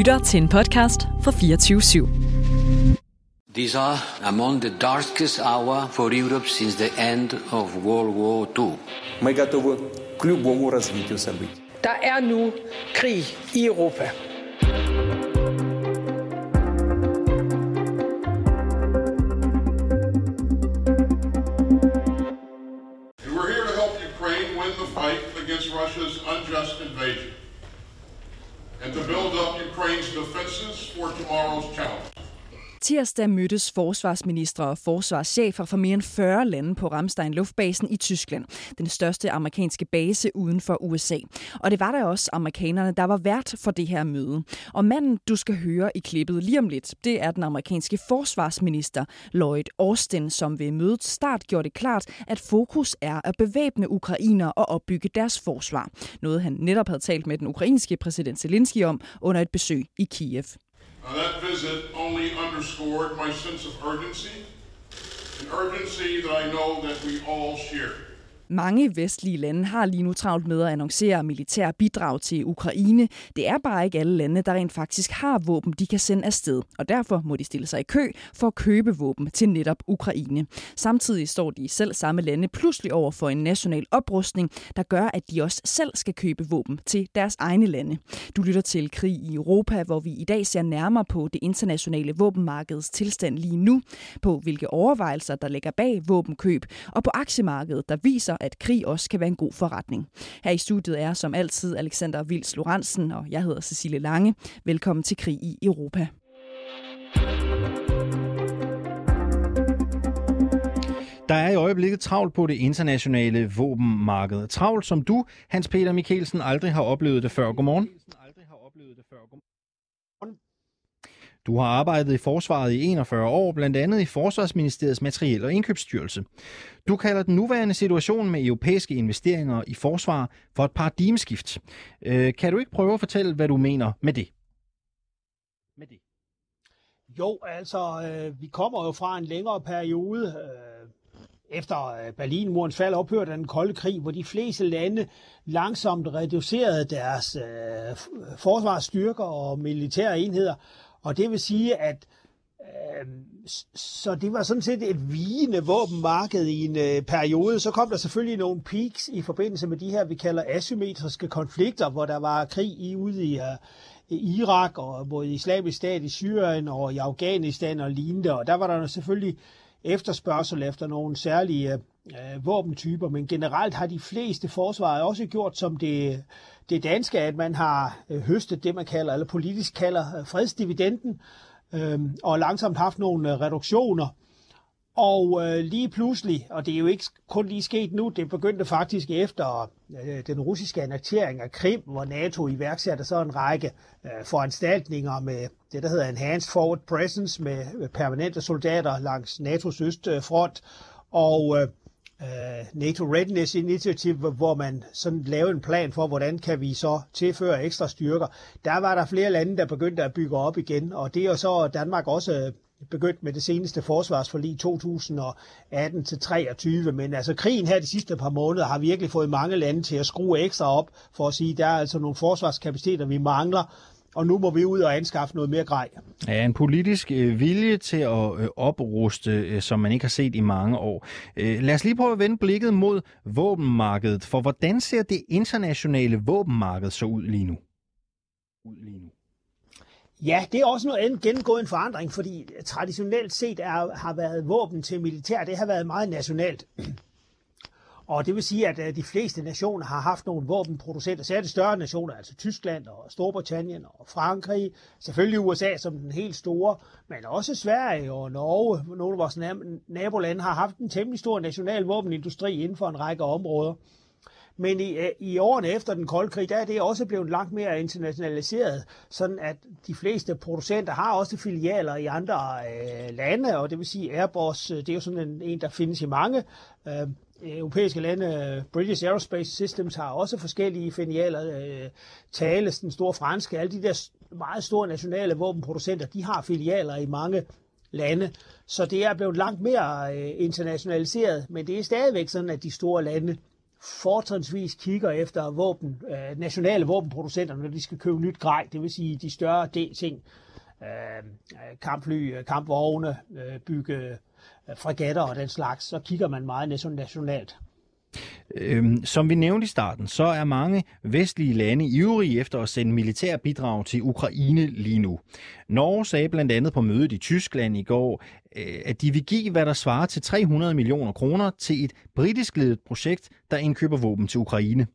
lytter til en podcast fra 24 /7. These are among the darkest hour for Europe since the end of World War II. Мы готовы к любому развитию событий. Der er nu krig i Europa. Tirsdag mødtes forsvarsministre og forsvarschefer fra mere end 40 lande på Ramstein Luftbasen i Tyskland, den største amerikanske base uden for USA. Og det var der også amerikanerne, der var vært for det her møde. Og manden, du skal høre i klippet lige om lidt, det er den amerikanske forsvarsminister Lloyd Austin, som ved mødets start gjorde det klart, at fokus er at bevæbne ukrainer og opbygge deres forsvar. Noget han netop havde talt med den ukrainske præsident Zelensky om under et besøg i Kiev. Now, that visit only underscored my sense of urgency, an urgency that I know that we all share. Mange vestlige lande har lige nu travlt med at annoncere militær bidrag til Ukraine. Det er bare ikke alle lande, der rent faktisk har våben, de kan sende afsted. Og derfor må de stille sig i kø for at købe våben til netop Ukraine. Samtidig står de selv samme lande pludselig over for en national oprustning, der gør, at de også selv skal købe våben til deres egne lande. Du lytter til Krig i Europa, hvor vi i dag ser nærmere på det internationale våbenmarkedets tilstand lige nu, på hvilke overvejelser, der ligger bag våbenkøb, og på aktiemarkedet, der viser, at krig også kan være en god forretning. Her i studiet er som altid Alexander Vils Lorentzen, og jeg hedder Cecilie Lange. Velkommen til Krig i Europa. Der er i øjeblikket travlt på det internationale våbenmarked. Travlt som du, Hans Peter Mikkelsen, aldrig har oplevet det før. Godmorgen. Du har arbejdet i forsvaret i 41 år, blandt andet i Forsvarsministeriets Materiel- og Indkøbsstyrelse. Du kalder den nuværende situation med europæiske investeringer i forsvar for et paradigmeskift. Øh, Kan du ikke prøve at fortælle, hvad du mener med det? Med det. Jo, altså, øh, vi kommer jo fra en længere periode øh, efter øh, Berlinmurens fald ophørte den kolde krig, hvor de fleste lande langsomt reducerede deres øh, forsvarsstyrker og militære enheder. Og det vil sige, at øh, så det var sådan set et vigende våbenmarked i en øh, periode. Så kom der selvfølgelig nogle peaks i forbindelse med de her, vi kalder asymmetriske konflikter, hvor der var krig i ude i, øh, i Irak og både islamisk stat i Syrien og i Afghanistan og lignende. Og der var der selvfølgelig efterspørgsel efter nogle særlige øh, øh, våbentyper, men generelt har de fleste forsvaret også gjort som det, det danske, at man har øh, høstet det, man kalder, eller politisk kalder øh, fredsdividenden, øh, og langsomt haft nogle øh, reduktioner. Og øh, lige pludselig, og det er jo ikke kun lige sket nu, det begyndte faktisk efter øh, den russiske annektering af Krim, hvor NATO iværksatte så en række øh, foranstaltninger med det, der hedder Enhanced Forward Presence, med med permanente soldater langs NATO's østfront, og øh, øh, NATO Readiness Initiative, hvor man sådan lavede en plan for, hvordan kan vi så tilføre ekstra styrker. Der var der flere lande, der begyndte at bygge op igen, og det er jo så Danmark også øh, begyndt med det seneste forsvarsforlig 2018-23, men altså krigen her de sidste par måneder har virkelig fået mange lande til at skrue ekstra op, for at sige, der er altså nogle forsvarskapaciteter, vi mangler, og nu må vi ud og anskaffe noget mere grej. Ja, en politisk øh, vilje til at øh, opruste, øh, som man ikke har set i mange år. Øh, lad os lige prøve at vende blikket mod våbenmarkedet, for hvordan ser det internationale våbenmarked så ud lige nu? Ud lige nu. Ja, det er også noget andet gennemgået en forandring, fordi traditionelt set er, har været våben til militær, det har været meget nationalt. Og det vil sige, at øh, de fleste nationer har haft nogle våbenproducenter, særligt større nationer, altså Tyskland og Storbritannien og Frankrig, selvfølgelig USA som den helt store, men også Sverige og Norge, nogle af vores nabolande har haft en temmelig stor national våbenindustri inden for en række områder. Men i, øh, i årene efter den kolde krig, der er det også blevet langt mere internationaliseret, sådan at de fleste producenter har også filialer i andre øh, lande, og det vil sige Airbus, øh, det er jo sådan en, en der findes i mange øh, europæiske lande. Øh, British Aerospace Systems har også forskellige filialer. Øh, Thales, den store franske, alle de der meget store nationale våbenproducenter, de har filialer i mange lande. Så det er blevet langt mere øh, internationaliseret, men det er stadigvæk sådan, at de store lande fortrinsvis kigger efter våben, øh, nationale våbenproducenter, når de skal købe nyt grej, det vil sige de større ting, kampfly, kampvogne, bygge Øh, fregatter og den slags, så kigger man meget nationalt. Øhm, som vi nævnte i starten, så er mange vestlige lande ivrige efter at sende militær bidrag til Ukraine lige nu. Norge sagde blandt andet på mødet i Tyskland i går, øh, at de vil give, hvad der svarer til 300 millioner kroner til et britisk ledet projekt, der indkøber våben til Ukraine.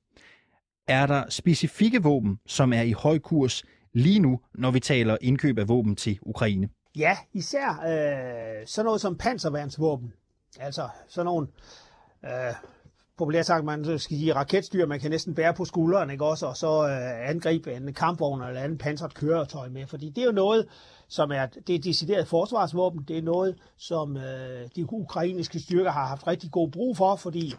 Er der specifikke våben, som er i høj kurs lige nu, når vi taler indkøb af våben til Ukraine? Ja, især øh, sådan noget som panserværnsvåben. Altså sådan nogle øh, populært sagt, man skal sige raketstyr, man kan næsten bære på skulderen, ikke også, og så øh, angribe en kampvogn eller andet pansret køretøj med, fordi det er jo noget, som er, det er decideret forsvarsvåben, det er noget, som øh, de ukrainske styrker har haft rigtig god brug for, fordi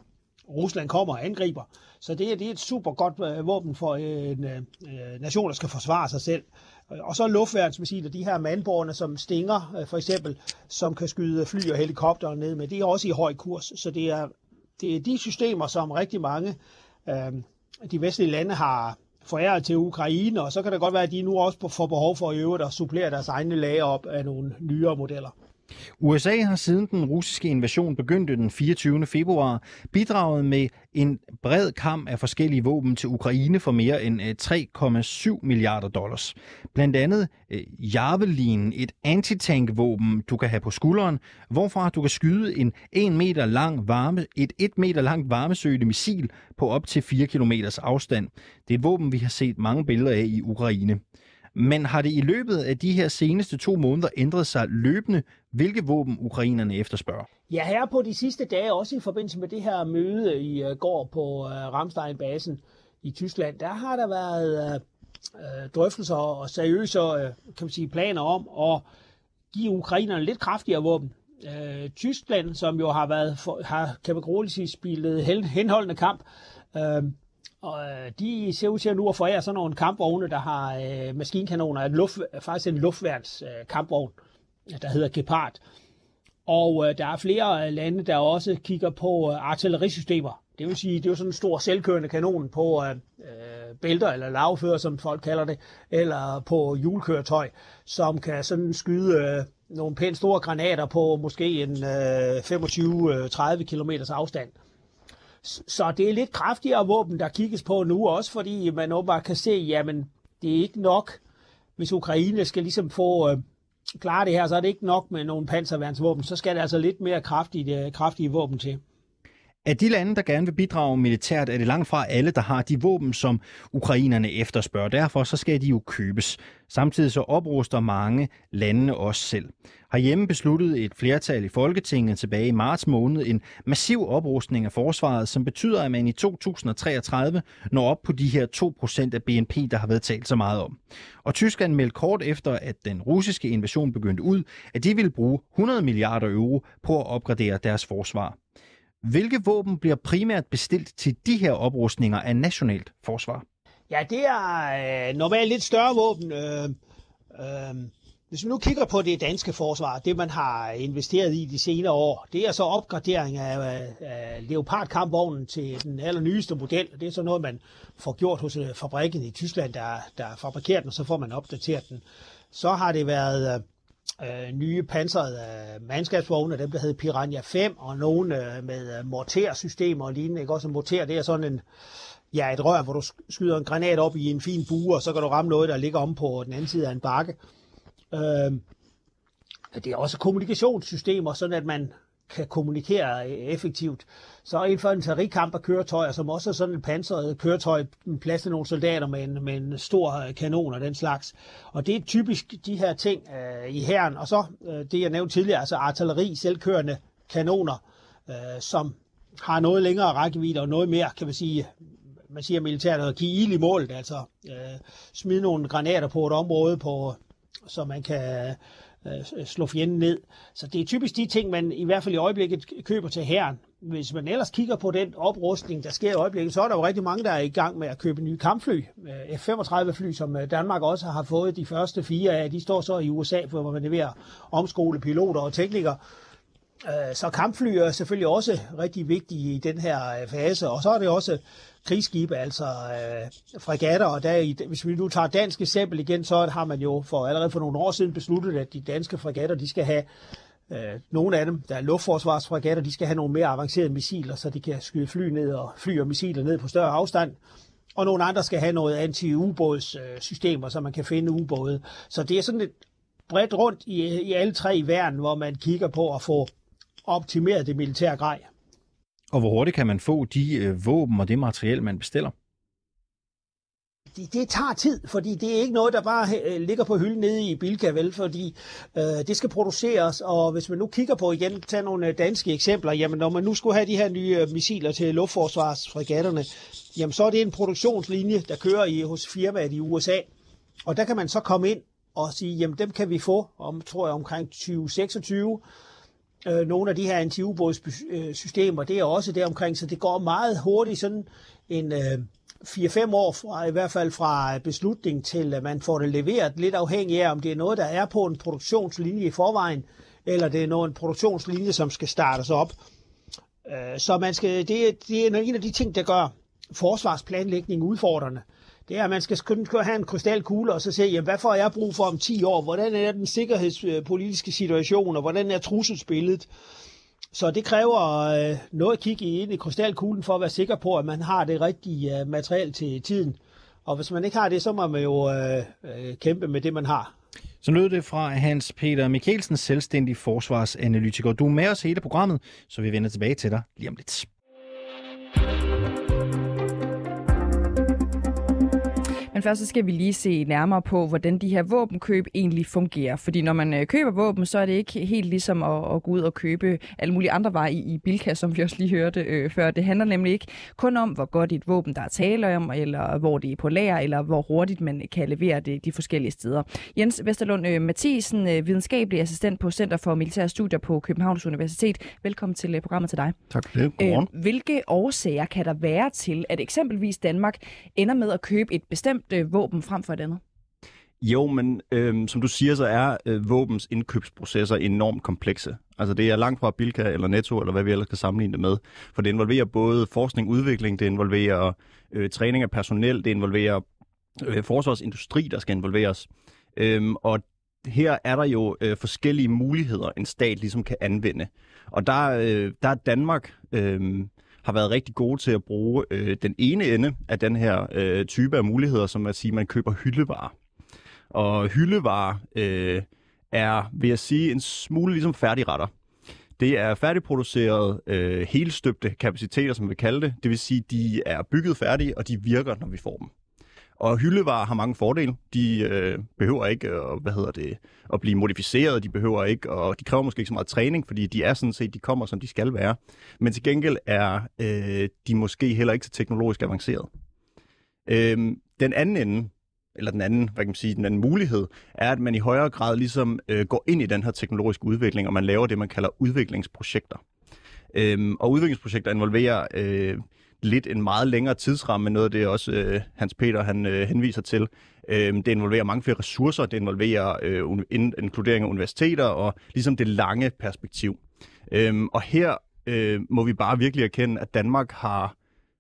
Rusland kommer og angriber. Så det, er, det er et super godt øh, våben for øh, en øh, øh, nation, der skal forsvare sig selv. Øh, og så luftværnsmissiler, de her mandborgerne, som Stinger øh, for eksempel, som kan skyde fly og helikopter ned med, det er også i høj kurs. Så det er det er de systemer, som rigtig mange øh, de vestlige lande har foræret til Ukraine, og så kan det godt være, at de nu også får behov for at øve at supplere deres egne lager op af nogle nyere modeller. USA har siden den russiske invasion begyndte den 24. februar bidraget med en bred kamp af forskellige våben til Ukraine for mere end øh, 3,7 milliarder dollars. Blandt andet øh, Javelin, et antitankvåben, du kan have på skulderen, hvorfra du kan skyde en 1 meter lang varme, et 1 meter langt varmesøgende missil på op til 4 km afstand. Det er et våben, vi har set mange billeder af i Ukraine. Men har det i løbet af de her seneste to måneder ændret sig løbende, hvilke våben ukrainerne efterspørger? Ja, her på de sidste dage, også i forbindelse med det her møde i øh, går på uh, Ramstein-basen i Tyskland, der har der været uh, drøftelser og seriøse uh, kan man sige, planer om at give ukrainerne lidt kraftigere våben. Uh, Tyskland, som jo har været for, har, kan man roligt sige, spillet henholdende kamp, uh, og øh, de ser ud til at nu at forære sådan nogle kampvogne, der har øh, maskinkanoner, et luft, faktisk en luftværns øh, kampvogn, øh, der hedder Gepard. Og øh, der er flere øh, lande, der også kigger på øh, artillerisystemer. Det vil sige, det er jo sådan en stor selvkørende kanon på øh, øh, bælter eller lavfører, som folk kalder det, eller på hjulkøretøj, som kan sådan skyde øh, nogle pænt store granater på måske en øh, 25-30 km afstand. Så det er lidt kraftigere våben, der kigges på nu, også fordi man åbenbart kan se, jamen det er ikke nok, hvis Ukraine skal ligesom få øh, klare det her, så er det ikke nok med nogle panserværnsvåben, så skal der altså lidt mere kraftige, øh, kraftige våben til. Af de lande, der gerne vil bidrage militært, er det langt fra alle, der har de våben, som ukrainerne efterspørger. Derfor så skal de jo købes. Samtidig så opruster mange landene også selv. Herhjemme besluttede et flertal i Folketinget tilbage i marts måned en massiv oprustning af forsvaret, som betyder, at man i 2033 når op på de her 2% af BNP, der har været talt så meget om. Og Tyskland meldte kort efter, at den russiske invasion begyndte ud, at de ville bruge 100 milliarder euro på at opgradere deres forsvar. Hvilke våben bliver primært bestilt til de her oprustninger af nationalt forsvar? Ja, det er øh, normalt lidt større våben. Øh, øh, hvis vi nu kigger på det danske forsvar, det man har investeret i de senere år, det er så opgradering af, af Leopard-kampvognen til den allernyeste model. Det er så noget, man får gjort hos øh, fabrikken i Tyskland, der, der fabrikerer den, og så får man opdateret den. Så har det været øh, øh, nye pansrede øh, mandskabsvogne, dem der hedder Piranha 5, og nogle øh, med øh, mortersystemer og lignende. Ikke? Også en morter, det er sådan en, ja, et rør, hvor du skyder en granat op i en fin bue, og så kan du ramme noget, der ligger om på den anden side af en bakke. Øh, det er også kommunikationssystemer, sådan at man kan kommunikere øh, effektivt. Så infanterikamp af køretøjer, som også er sådan et pansret køretøj, plads til nogle soldater med en, med en stor øh, kanon og den slags. Og det er typisk de her ting øh, i hæren. Og så øh, det, jeg nævnte tidligere, altså artilleri, selvkørende kanoner, øh, som har noget længere rækkevidde og noget mere, kan man sige, man siger militært, at give ild i målet, altså øh, smide nogle granater på et område, på, så man kan øh, slå fjenden ned. Så det er typisk de ting, man i hvert fald i øjeblikket køber til herren. Hvis man ellers kigger på den oprustning, der sker i øjeblikket, så er der jo rigtig mange, der er i gang med at købe nye kampfly. Øh, F-35-fly, som øh, Danmark også har fået de første fire af, de står så i USA, hvor man leverer omskole piloter og teknikere. Øh, så kampfly er selvfølgelig også rigtig vigtige i den her fase, og så er det også krigsskibe, altså øh, fregatter, og der, hvis vi nu tager dansk eksempel igen, så har man jo for allerede for nogle år siden besluttet, at de danske fregatter, de skal have øh, nogle af dem, der er luftforsvarsfregatter, de skal have nogle mere avancerede missiler, så de kan skyde fly ned og fly og missiler ned på større afstand. Og nogle andre skal have noget anti-ubådssystemer, så man kan finde ubåde. Så det er sådan et bredt rundt i, i alle tre i verden, hvor man kigger på at få optimeret det militære grej. Og hvor hurtigt kan man få de øh, våben og det materiel, man bestiller? det, det tager tid, fordi det er ikke noget, der bare øh, ligger på hylden nede i Bilka, vel, fordi øh, det skal produceres, og hvis man nu kigger på igen, tage nogle øh, danske eksempler, jamen når man nu skulle have de her nye øh, missiler til luftforsvarsfregatterne, jamen så er det en produktionslinje, der kører i hos firmaet i USA, og der kan man så komme ind og sige, jamen dem kan vi få om, tror jeg, omkring 2026, øh, nogle af de her anti systemer det er også der omkring, så det går meget hurtigt sådan en... Øh, 4-5 år fra, i hvert fald fra beslutning til, at man får det leveret, lidt afhængig af, om det er noget, der er på en produktionslinje i forvejen, eller det er noget, en produktionslinje, som skal startes op. Øh, så man skal, det, det er en af de ting, der gør forsvarsplanlægning udfordrende. Det er, at man skal kun have en krystalkugle og så se, jamen, hvad får jeg brug for om 10 år? Hvordan er den sikkerhedspolitiske situation, og hvordan er trusselsbilledet? Så det kræver øh, noget at kigge ind i krystalkuglen for at være sikker på, at man har det rigtige øh, materiale til tiden. Og hvis man ikke har det, så må man jo øh, øh, kæmpe med det, man har. Så lød det fra Hans Peter Mikkelsen, selvstændig forsvarsanalytiker. Du er med os hele programmet, så vi vender tilbage til dig lige om lidt. Men først så skal vi lige se nærmere på, hvordan de her våbenkøb egentlig fungerer. Fordi når man øh, køber våben, så er det ikke helt ligesom at, at gå ud og købe alle mulige andre varer i, i Bilka, som vi også lige hørte øh, før. Det handler nemlig ikke kun om, hvor godt et våben der er tale om, eller hvor det er på lager, eller hvor hurtigt man kan levere det de forskellige steder. Jens Vesterlund øh, Mathisen, øh, videnskabelig assistent på Center for Militære Studier på Københavns Universitet. Velkommen til øh, programmet til dig. Tak for det. Godmorgen. Øh, hvilke årsager kan der være til, at eksempelvis Danmark ender med at købe et bestemt øh, våben frem for et andet? Jo, men øh, som du siger, så er øh, våbens indkøbsprocesser enormt komplekse. Altså det er langt fra Bilka eller Netto, eller hvad vi ellers kan sammenligne det med. For det involverer både forskning, og udvikling, det involverer øh, træning af personel, det involverer øh, forsvarsindustri, der skal involveres. Øhm, og her er der jo øh, forskellige muligheder, en stat ligesom kan anvende. Og der, øh, der er Danmark øh, har været rigtig gode til at bruge øh, den ene ende af den her øh, type af muligheder, som at sige, at man køber hyldevarer. Og hyldevarer øh, er, vil jeg sige, en smule ligesom færdigretter. Det er færdigproducerede, øh, helstøbte kapaciteter, som vi kalder det. Det vil sige, de er bygget færdige, og de virker, når vi får dem. Og hyldevarer har mange fordele. De øh, behøver ikke øh, hvad hedder det, at blive modificeret, de behøver ikke, og de kræver måske ikke så meget træning, fordi de er sådan set, de kommer, som de skal være. Men til gengæld er øh, de måske heller ikke så teknologisk avanceret. Øh, den anden ende, eller den anden, hvad kan man sige, den anden mulighed, er, at man i højere grad ligesom øh, går ind i den her teknologiske udvikling, og man laver det, man kalder udviklingsprojekter. Øhm, og udviklingsprojekter involverer øh, lidt en meget længere tidsramme, noget af det også øh, Hans Peter han øh, henviser til. Øh, det involverer mange flere ressourcer, det involverer øh, inkludering af universiteter og ligesom det lange perspektiv. Øh, og her øh, må vi bare virkelig erkende, at Danmark har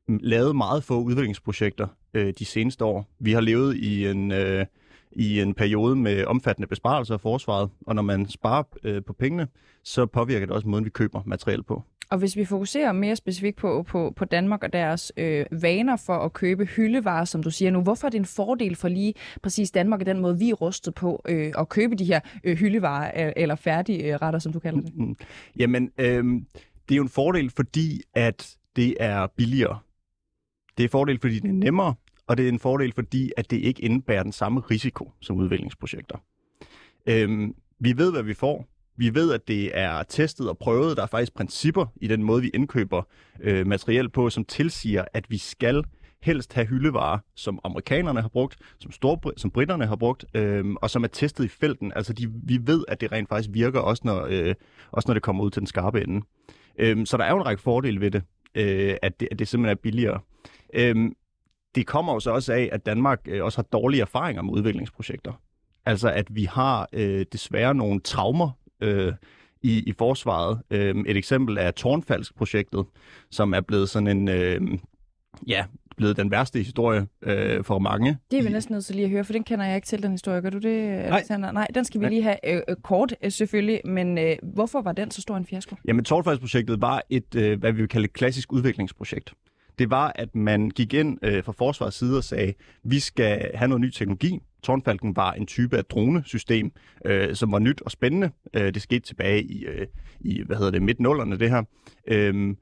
lavet meget få udviklingsprojekter øh, de seneste år. Vi har levet i en... Øh, i en periode med omfattende besparelser af forsvaret, og når man sparer øh, på pengene, så påvirker det også måden, vi køber materiel på. Og hvis vi fokuserer mere specifikt på, på, på Danmark og deres øh, vaner for at købe hyldevarer, som du siger nu, hvorfor er det en fordel for lige præcis Danmark og den måde, vi er rustet på øh, at købe de her øh, hyldevarer øh, eller færdige øh, retter, som du kalder det? Mm-hmm. Jamen, øh, det er jo en fordel, fordi at det er billigere. Det er en fordel, fordi det er nemmere, og det er en fordel, fordi at det ikke indebærer den samme risiko som udviklingsprojekter. Øh, vi ved, hvad vi får. Vi ved, at det er testet og prøvet. Der er faktisk principper i den måde, vi indkøber øh, materiel på, som tilsiger, at vi skal helst have hyldevarer, som amerikanerne har brugt, som, store, som britterne har brugt, øh, og som er testet i felten. Altså, de, vi ved, at det rent faktisk virker, også når, øh, også når det kommer ud til den skarpe ende. Øh, så der er jo en række fordele ved det, øh, at, det at det simpelthen er billigere. Øh, det kommer jo så også af, at Danmark øh, også har dårlige erfaringer med udviklingsprojekter. Altså, at vi har øh, desværre nogle traumer øh, i, i forsvaret. Øhm, et eksempel er Tornfalsk-projektet, som er blevet sådan en, øh, ja, blevet den værste historie øh, for mange. Det er vi næsten nødt til lige at høre, for den kender jeg ikke til, den historie. Gør du det, Alexander? Nej, den skal vi Nej. lige have øh, øh, kort, øh, selvfølgelig. Men øh, hvorfor var den så stor en fiasko? Jamen, Tornfalds-projektet var et, øh, hvad vi vil kalde et klassisk udviklingsprojekt. Det var, at man gik ind øh, fra forsvarets side og sagde, vi skal have noget ny teknologi. Tornfalken var en type af dronesystem, øh, som var nyt og spændende. Øh, det skete tilbage i, øh, i hvad hedder det, midt-nullerne, det her. Øh,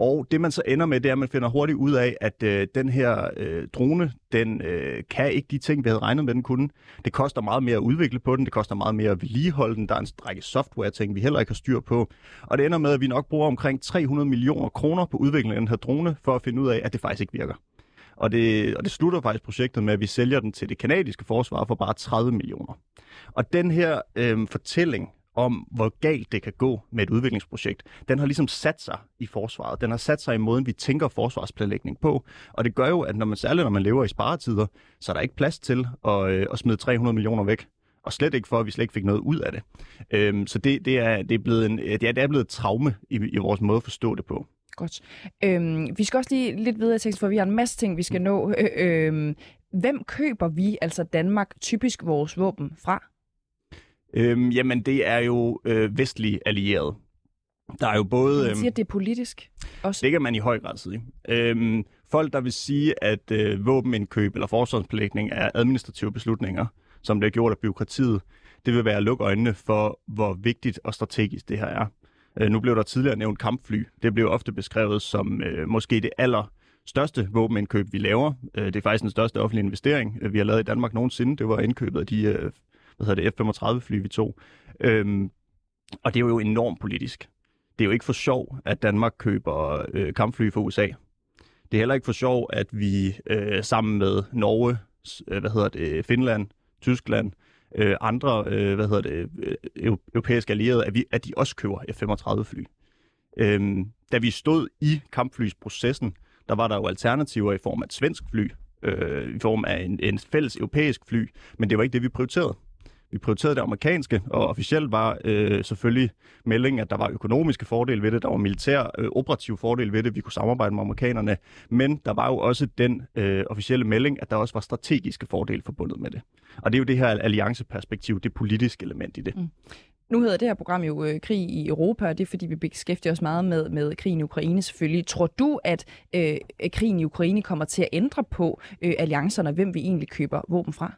og det man så ender med, det er, at man finder hurtigt ud af, at øh, den her øh, drone, den øh, kan ikke de ting, vi havde regnet med, den kunne. Det koster meget mere at udvikle på den, det koster meget mere at vedligeholde den, der er en række software-ting, vi heller ikke har styr på. Og det ender med, at vi nok bruger omkring 300 millioner kroner på udviklingen af den her drone, for at finde ud af, at det faktisk ikke virker. Og det, og det slutter faktisk projektet med, at vi sælger den til det kanadiske forsvar for bare 30 millioner. Og den her øh, fortælling om, hvor galt det kan gå med et udviklingsprojekt, den har ligesom sat sig i forsvaret. Den har sat sig i måden, vi tænker forsvarsplanlægning på. Og det gør jo, at når man særligt når man lever i sparetider, så er der ikke plads til at, øh, at smide 300 millioner væk. Og slet ikke for, at vi slet ikke fik noget ud af det. Øhm, så det, det, er, det, er blevet en, ja, det er blevet et traume i, i vores måde at forstå det på. Godt. Øhm, vi skal også lige lidt videre i teksten, for vi har en masse ting, vi skal nå. Øh, øh, hvem køber vi, altså Danmark, typisk vores våben fra? Øhm, jamen, det er jo øh, vestlige allierede. Der er jo både... Man siger, at det er politisk også. Det kan man i høj grad sige. Øhm, folk, der vil sige, at øh, våbenindkøb eller forsvarsbelægning er administrative beslutninger, som det er gjort af byråkratiet, det vil være at lukke øjnene for, hvor vigtigt og strategisk det her er. Øh, nu blev der tidligere nævnt kampfly. Det blev ofte beskrevet som øh, måske det aller største våbenindkøb, vi laver. Øh, det er faktisk den største offentlige investering, øh, vi har lavet i Danmark nogensinde. Det var indkøbet af de øh, hvad hedder det, F-35-fly, vi tog. Øhm, og det er jo enormt politisk. Det er jo ikke for sjov, at Danmark køber øh, kampfly fra USA. Det er heller ikke for sjov, at vi øh, sammen med Norge, øh, hvad hedder det, Finland, Tyskland, øh, Øh, andre øh, hvad hedder det, øh, europæiske allierede, at, vi, at de også køber F-35-fly. Øhm, da vi stod i kampflysprocessen, der var der jo alternativer i form af et svensk fly, øh, i form af en, en fælles europæisk fly, men det var ikke det, vi prioriterede. Vi prioriterede det amerikanske, og officielt var øh, selvfølgelig meldingen, at der var økonomiske fordele ved det, der var militær øh, operativ fordel ved det, vi kunne samarbejde med amerikanerne, men der var jo også den øh, officielle melding, at der også var strategiske fordele forbundet med det. Og det er jo det her allianceperspektiv, det politiske element i det. Mm. Nu hedder det her program jo øh, Krig i Europa, og det er fordi, vi beskæftiger os meget med, med krigen i Ukraine selvfølgelig. Tror du, at øh, krigen i Ukraine kommer til at ændre på øh, alliancerne, hvem vi egentlig køber våben fra?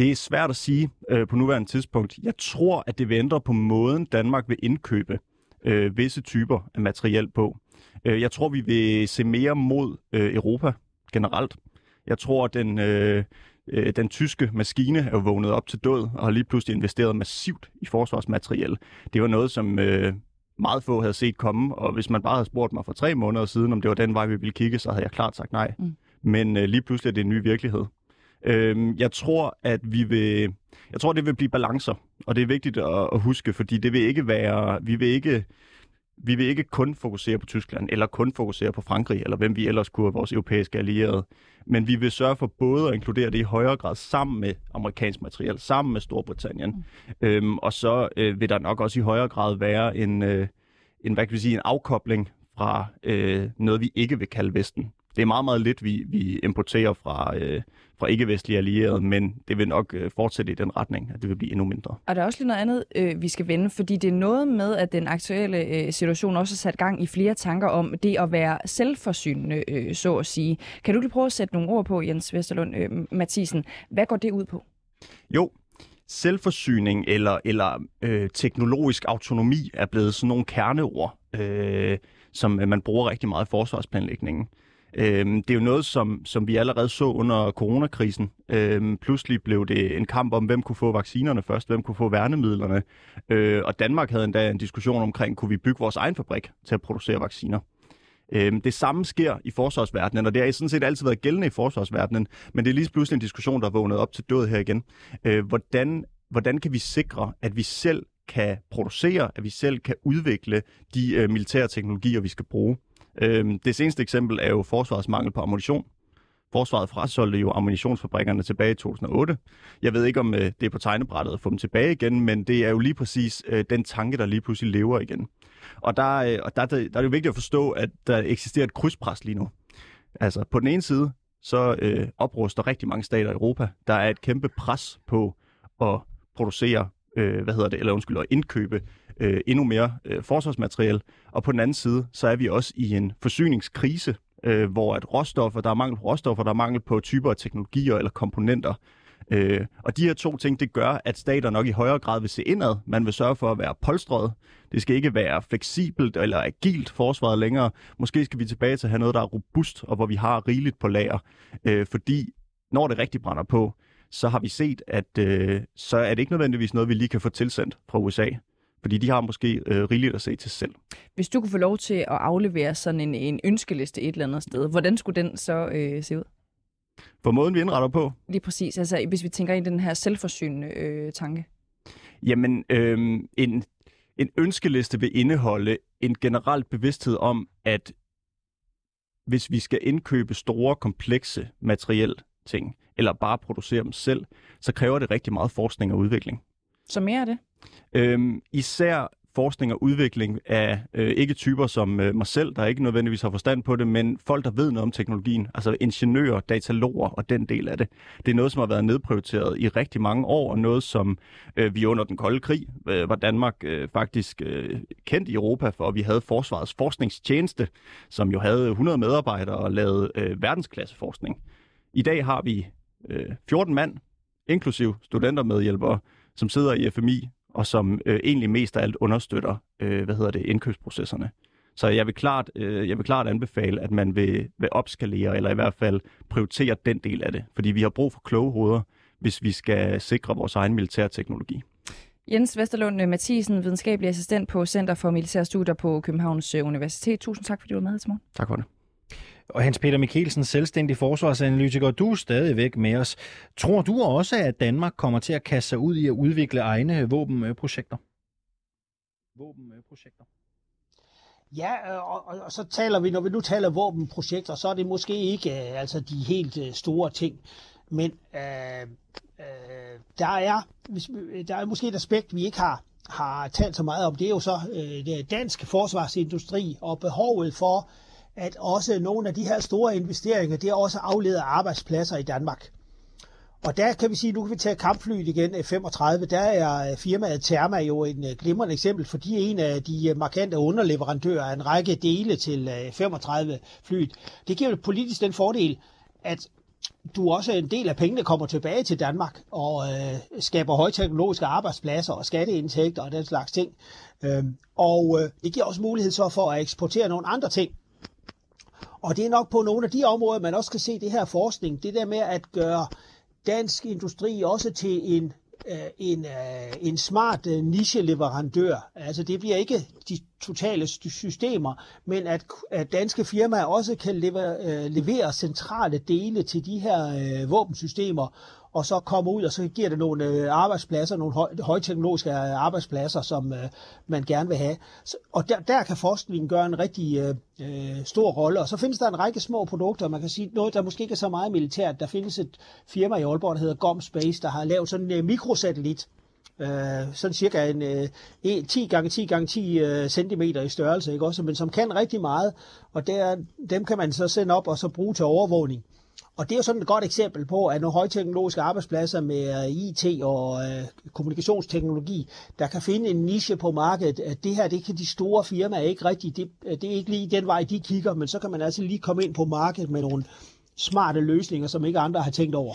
Det er svært at sige øh, på nuværende tidspunkt. Jeg tror, at det vil ændre på måden, Danmark vil indkøbe øh, visse typer af materiel på. Øh, jeg tror, vi vil se mere mod øh, Europa generelt. Jeg tror, at den, øh, øh, den tyske maskine er vågnet op til død og har lige pludselig investeret massivt i forsvarsmateriel. Det var noget, som øh, meget få havde set komme, og hvis man bare havde spurgt mig for tre måneder siden, om det var den vej, vi ville kigge, så havde jeg klart sagt nej. Mm. Men øh, lige pludselig er det en ny virkelighed. Øhm, jeg tror, at vi vil, jeg tror, det vil blive balancer, og det er vigtigt at, at huske, fordi det vil ikke være, vi vil ikke, vi vil ikke kun fokusere på Tyskland, eller kun fokusere på Frankrig, eller hvem vi ellers kunne have vores europæiske allierede. Men vi vil sørge for både at inkludere det i højere grad sammen med amerikansk materiel, sammen med Storbritannien. Mm. Øhm, og så øh, vil der nok også i højere grad være en, øh, en, hvad kan vi sige, en afkobling fra øh, noget, vi ikke vil kalde Vesten. Det er meget, meget lidt, vi, vi importerer fra, øh, fra ikke-vestlige allierede, men det vil nok øh, fortsætte i den retning, at det vil blive endnu mindre. Og der er også lige noget andet, øh, vi skal vende, fordi det er noget med, at den aktuelle øh, situation også har sat gang i flere tanker om det at være selvforsynende, øh, så at sige. Kan du lige prøve at sætte nogle ord på, Jens Vesterlund øh, Mathisen? Hvad går det ud på? Jo, selvforsyning eller, eller øh, teknologisk autonomi er blevet sådan nogle kerneord, øh, som øh, man bruger rigtig meget i forsvarsplanlægningen. Øh, Øhm, det er jo noget, som, som vi allerede så under coronakrisen. Øh, pludselig blev det en kamp om, hvem kunne få vaccinerne først, hvem kunne få værnemidlerne. Øh, og Danmark havde endda en diskussion omkring, kunne vi bygge vores egen fabrik til at producere vacciner. Øh, det samme sker i forsvarsverdenen, og det har sådan set altid været gældende i forsvarsverdenen, men det er lige pludselig en diskussion, der er vågnet op til død her igen. Øh, hvordan, hvordan kan vi sikre, at vi selv kan producere, at vi selv kan udvikle de øh, militære teknologier, vi skal bruge? Øhm, det seneste eksempel er jo forsvarsmangel på ammunition. Forsvaret frasolgte jo ammunitionsfabrikkerne tilbage i 2008. Jeg ved ikke, om øh, det er på tegnebrættet at få dem tilbage igen, men det er jo lige præcis øh, den tanke, der lige pludselig lever igen. Og der, øh, og der, der, der er det jo vigtigt at forstå, at der eksisterer et krydspres lige nu. Altså på den ene side, så øh, opruster rigtig mange stater i Europa. Der er et kæmpe pres på at producere, øh, hvad hedder det, eller undskyld, at indkøbe øh, endnu mere øh, forsvarsmateriel. Og på den anden side, så er vi også i en forsyningskrise, øh, hvor at råstoffer, der er mangel på råstoffer, der er mangel på typer af teknologier eller komponenter. Øh, og de her to ting, det gør, at stater nok i højere grad vil se indad. Man vil sørge for at være polstret. Det skal ikke være fleksibelt eller agilt forsvaret længere. Måske skal vi tilbage til at have noget, der er robust, og hvor vi har rigeligt på lager. Øh, fordi når det rigtig brænder på, så har vi set, at øh, så er det ikke nødvendigvis noget, vi lige kan få tilsendt fra USA. Fordi de har måske øh, rigeligt at se til selv. Hvis du kunne få lov til at aflevere sådan en, en ønskeliste et eller andet sted, hvordan skulle den så øh, se ud? For måden, vi indretter på? Lige præcis. Altså, hvis vi tænker i den her selvforsynende øh, tanke. Jamen, øh, en, en ønskeliste vil indeholde en generelt bevidsthed om, at hvis vi skal indkøbe store, komplekse materielle ting, eller bare producere dem selv, så kræver det rigtig meget forskning og udvikling. Så mere af det? Øhm, især forskning og udvikling af øh, ikke typer som øh, mig selv, der ikke nødvendigvis har forstand på det, men folk, der ved noget om teknologien, altså ingeniører, dataloger og den del af det. Det er noget, som har været nedprioriteret i rigtig mange år, og noget, som øh, vi under den kolde krig øh, var Danmark øh, faktisk øh, kendt i Europa for, og vi havde Forsvarets Forskningstjeneste, som jo havde 100 medarbejdere og lavede øh, verdensklasseforskning. I dag har vi øh, 14 mand, inklusiv studentermedhjælpere, som sidder i FMI og som øh, egentlig mest af alt understøtter, øh, hvad hedder det, indkøbsprocesserne. Så jeg vil klart, øh, jeg vil klart anbefale, at man vil, vil opskalere, eller i hvert fald prioritere den del af det. Fordi vi har brug for kloge hoveder, hvis vi skal sikre vores egen militærteknologi. Jens Vesterlund Mathisen, videnskabelig assistent på Center for Militære Studier på Københavns Universitet. Tusind tak, fordi du var med til morgen. Tak for det. Og Hans Peter Mikkelsen, selvstændig forsvarsanalytiker, du er stadigvæk med os. Tror du også, at Danmark kommer til at kaste sig ud i at udvikle egne våbenprojekter? Våbenprojekter? Ja, øh, og, og, og så taler vi, når vi nu taler våbenprojekter, så er det måske ikke øh, altså de helt øh, store ting. Men øh, øh, der, er, hvis, der er måske et aspekt, vi ikke har, har talt så meget om. Det er jo så øh, det danske forsvarsindustri og behovet for at også nogle af de her store investeringer, det er også afleder arbejdspladser i Danmark. Og der kan vi sige, nu kan vi tage kampflyet igen, eh, F-35. Der er eh, firmaet Therma jo en eh, glimrende eksempel, for de er en af de markante underleverandører af en række dele til F-35-flyet. Det giver politisk den fordel, at du også en del af pengene kommer tilbage til Danmark og øh, skaber højteknologiske arbejdspladser og skatteindtægter og den slags ting. Øhm, og øh, det giver også mulighed så for at eksportere nogle andre ting og det er nok på nogle af de områder, man også kan se det her forskning. Det der med at gøre dansk industri også til en, øh, en, øh, en smart nicheleverandør. niche-leverandør. Altså det bliver ikke de totale systemer, men at, at danske firmaer også kan levere, levere centrale dele til de her våbensystemer, og så kommer ud, og så giver det nogle øh, arbejdspladser, nogle høj, højteknologiske øh, arbejdspladser, som øh, man gerne vil have. Så, og der, der kan forskningen gøre en rigtig øh, øh, stor rolle. Og så findes der en række små produkter, man kan sige noget, der måske ikke er så meget militært. Der findes et firma i Aalborg, der hedder GOM Space, der har lavet sådan en øh, mikrosatellit, øh, sådan cirka en øh, 10 gange 10 gange 10 øh, cm i størrelse, ikke også, men som kan rigtig meget, og der, dem kan man så sende op og så bruge til overvågning. Og det er jo sådan et godt eksempel på, at nogle højteknologiske arbejdspladser med øh, IT og øh, kommunikationsteknologi, der kan finde en niche på markedet, at det her, det kan de store firmaer ikke rigtigt, det, øh, det er ikke lige den vej, de kigger, men så kan man altså lige komme ind på markedet med nogle smarte løsninger, som ikke andre har tænkt over.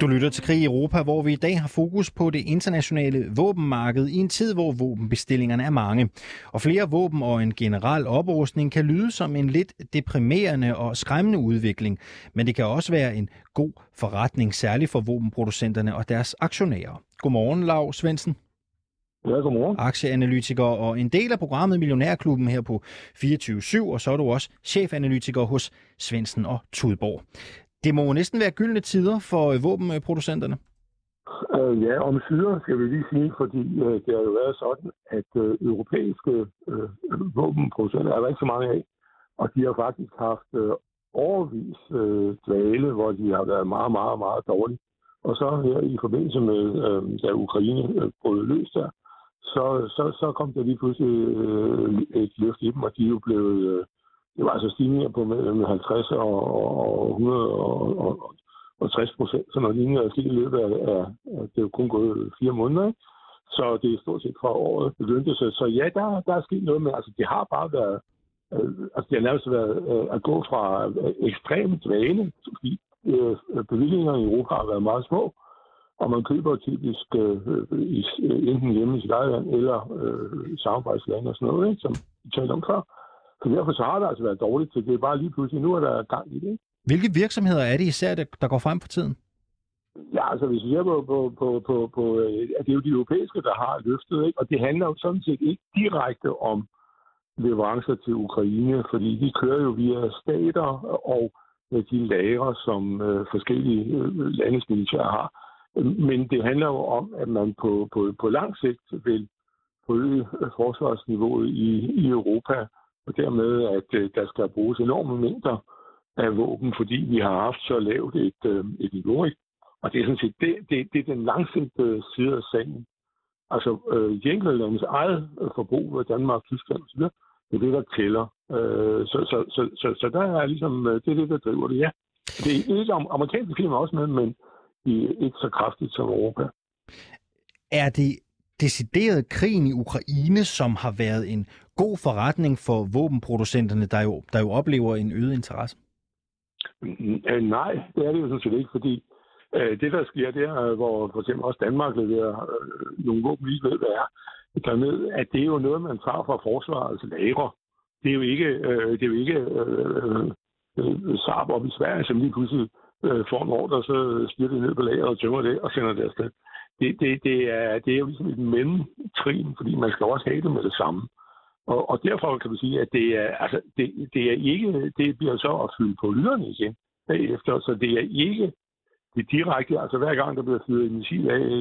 Du lytter til Krig i Europa, hvor vi i dag har fokus på det internationale våbenmarked i en tid, hvor våbenbestillingerne er mange. Og flere våben og en generel oprustning kan lyde som en lidt deprimerende og skræmmende udvikling, men det kan også være en god forretning, særligt for våbenproducenterne og deres aktionærer. Godmorgen, Lav Svendsen. Ja, godmorgen. Aktieanalytiker og en del af programmet Millionærklubben her på 24-7, og så er du også chefanalytiker hos Svendsen og Tudborg. Det må næsten være gyldne tider for øh, våbenproducenterne. Øh, ja, om syre skal vi lige sige, fordi øh, det har jo været sådan, at øh, europæiske øh, våbenproducenter er der ikke så mange af, og de har faktisk haft øh, overvis øh, dvale, hvor de har været meget, meget, meget dårlige. Og så her i forbindelse med, øh, da Ukraine øh, brød løs der, så, så, så kom der lige pludselig øh, et løft i dem, og de er jo blevet, øh, det var altså stigninger på mellem 50 og, og 100 og, og, og 60 procent, så når lignende er sket i løbet af, af, det er jo kun gået fire måneder, ikke? så det er stort set fra året begyndte. Så, så ja, der, der er sket noget med, altså det har bare været, øh, altså det har nærmest været øh, at gå fra øh, ekstremt dvale, fordi øh, bevillingerne i Europa har været meget små, og man køber typisk øh, i, øh, enten hjemme i sit eget land eller øh, samarbejdsland og sådan noget, ikke? som vi talte om før. Så derfor så har det altså været dårligt, så det er bare lige pludselig, nu er der gang i det. Ikke? Hvilke virksomheder er det især, der går frem for tiden? Ja, altså hvis vi ser på, på, på, på, på øh, det er jo de europæiske, der har løftet, ikke? og det handler jo sådan set ikke direkte om leverancer til Ukraine, fordi de kører jo via stater og de lagre, som øh, forskellige øh, landes militær har. Men det handler jo om, at man på, på, på lang sigt vil forøge forsvarsniveauet i, i Europa, og dermed, at øh, der skal bruges enorme mængder af våben, fordi vi har haft så lavt et, øh, et niveau. Ikke? Og det er sådan set det, det, det er den langsigtede side af sagen. Altså, øh, de enkelte landes eget øh, forbrug af Danmark, Tyskland osv., det er det, der tæller. Øh, så, så, så, så, så der er ligesom, øh, det er det, der driver det, ja. Det er ikke amerikanske firmaer også med, men i, ikke så kraftigt som Europa. Er det decideret krigen i Ukraine, som har været en god forretning for våbenproducenterne, der jo, der jo oplever en øget interesse? Øh, nej, det er det jo sådan set ikke, fordi øh, det, der sker der, øh, hvor for eksempel også Danmark leverer øh, nogle våben, vi ved, hvad er, derned, at det er jo noget, man tager fra forsvarets lagre. Det er jo ikke, øh, det er jo ikke øh, øh, øh Saab op i Sverige, som lige pludselig øh, får en ordre, så styrer det ned på lageret og tømmer det og sender det afsted. Det, det, det, er, det er jo ligesom et mellemtrin, fordi man skal også have det med det samme. Og, og derfor kan man sige, at det er, altså, det, det er ikke, det bliver så at fylde på lyderne igen bagefter, så det er ikke det direkte, altså hver gang der bliver fyret en missil af i,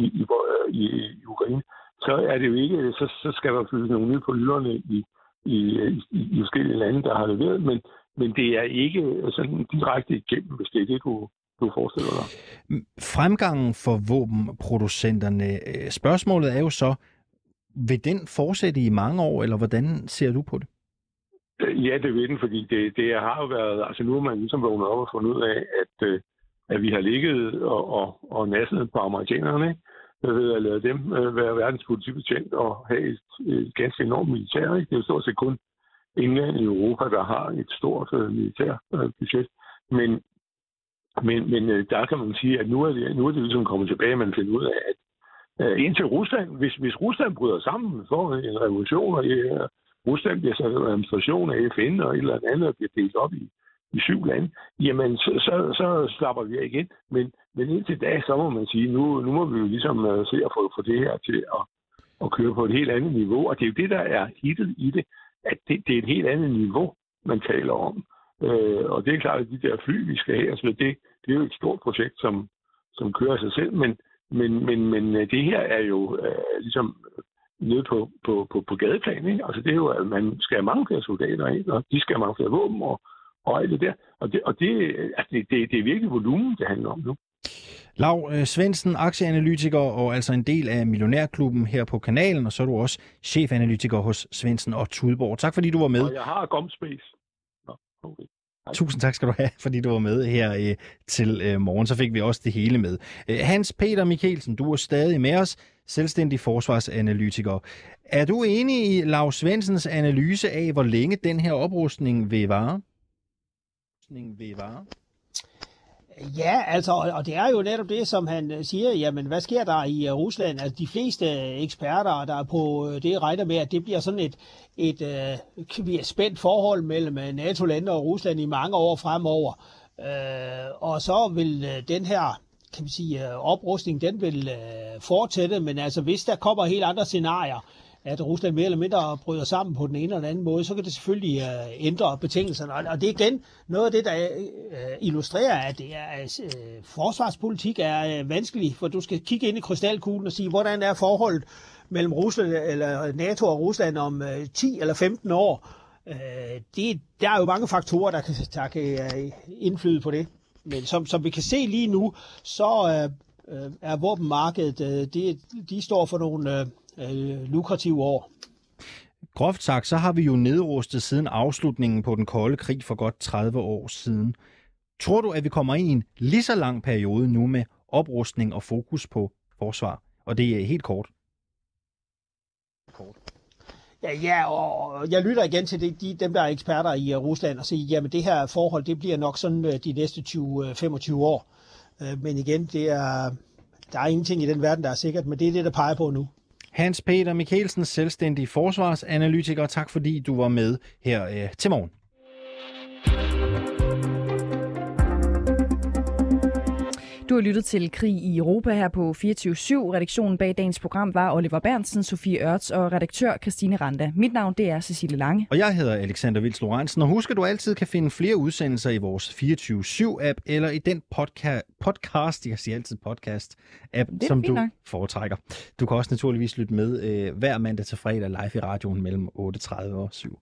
i, i, i, i Ukraine, så er det jo ikke, så, så skal der fyldes nogle nye på lyderne i, i, i, i forskellige lande, der har leveret, men, men det er ikke sådan direkte igennem, hvis det er det, du, du forestiller dig. Fremgangen for våbenproducenterne, øh, spørgsmålet er jo så, vil den fortsætte i mange år, eller hvordan ser du på det? Ja, det vil den, fordi det, det har jo været, altså nu er man ligesom vågnet op og fundet ud af, at, øh, at vi har ligget og, og, og nasset på amerikanerne, ikke? ved at lade dem øh, være verdens politibetjent og have et, et ganske enormt militær. Ikke? Det er jo stort set kun England i Europa, der har et stort øh, militær øh, budget. Men, men, men øh, der kan man sige, at nu er det, nu er det ligesom kommet tilbage, man finder ud af, at øh, indtil Rusland, hvis, hvis Rusland bryder sammen for en revolution, og øh, Rusland bliver sat administration af FN og et eller andet bliver delt op i, i syv lande, jamen så, så, så slapper vi af igen. Men, men indtil da, så må man sige, nu, nu må vi jo ligesom uh, se at få, få det her til at, at køre på et helt andet niveau. Og det er jo det, der er hittet i det, at det, det er et helt andet niveau, man taler om. Uh, og det er klart, at de der fly, vi skal have, altså det, det er jo et stort projekt, som, som kører sig selv, men, men, men, men øh, det her er jo uh, ligesom nede på, på, på, på gadeplan. Ikke? Altså det er jo, at man skal have mange flere soldater ind, og de skal have mange flere våben, og, og alt det der. Og det, og det, altså det, det, det er virkelig volumen, det handler om nu. Lav øh, Svendsen, aktieanalytiker og altså en del af Millionærklubben her på kanalen, og så er du også chefanalytiker hos Svendsen og Tudborg. Tak fordi du var med. Og jeg har Gomspace. Okay. Tusind tak skal du have, fordi du var med her øh, til øh, morgen. Så fik vi også det hele med. Øh, Hans Peter Mikkelsen, du er stadig med os, selvstændig forsvarsanalytiker. Er du enig i Lars Svendsens analyse af, hvor længe den her oprustning vil vare? Vil vare? Ja, altså, og det er jo netop det, som han øh, siger, jamen, hvad sker der i øh, Rusland? Altså, de fleste øh, eksperter, der er på det, regner med, at det bliver sådan et, et uh, spændt forhold mellem NATO-lande og Rusland i mange år fremover. Uh, og så vil den her kan vi sige, oprustning, den vil fortsætte, men altså, hvis der kommer helt andre scenarier, at Rusland mere eller mindre bryder sammen på den ene eller den anden måde, så kan det selvfølgelig øh, ændre betingelserne. Og, og det er igen noget af det, der øh, øh, illustrerer, at det er, uh, forsvarspolitik er vanskelig, for du skal kigge ind i krystalkuglen og sige, hvordan er forholdet mellem Rusland eller NATO og Rusland om 10 eller 15 år. Det, der er jo mange faktorer, der kan, der kan indflyde på det. Men som, som vi kan se lige nu, så er våbenmarkedet, uh, det, de står for nogle øh, lukrative år. Groft sagt, så har vi jo nedrustet siden afslutningen på den kolde krig for godt 30 år siden. Tror du, at vi kommer ind i en lige så lang periode nu med oprustning og fokus på forsvar? Og det er helt kort. Kort. Ja, ja, og jeg lytter igen til de, de, dem, der er eksperter i uh, Rusland, og siger, jamen det her forhold, det bliver nok sådan uh, de næste 20-25 uh, år. Men igen, det er, der er ingenting i den verden, der er sikkert, men det er det, der peger på nu. Hans Peter Mikkelsen, selvstændig forsvarsanalytiker. Tak fordi du var med her øh, til morgen. Du har lyttet til Krig i Europa her på 24-7. Redaktionen bag dagens program var Oliver Bernsen, Sofie Ørts og redaktør Christine Randa. Mit navn det er Cecilie Lange. Og jeg hedder Alexander Vils Lorentzen. Og husk, at du altid kan finde flere udsendelser i vores 24-7-app eller i den podca- podcast, jeg siger altid podcast-app, som du nok. foretrækker. Du kan også naturligvis lytte med øh, hver mandag til fredag live i radioen mellem 8.30 og 7.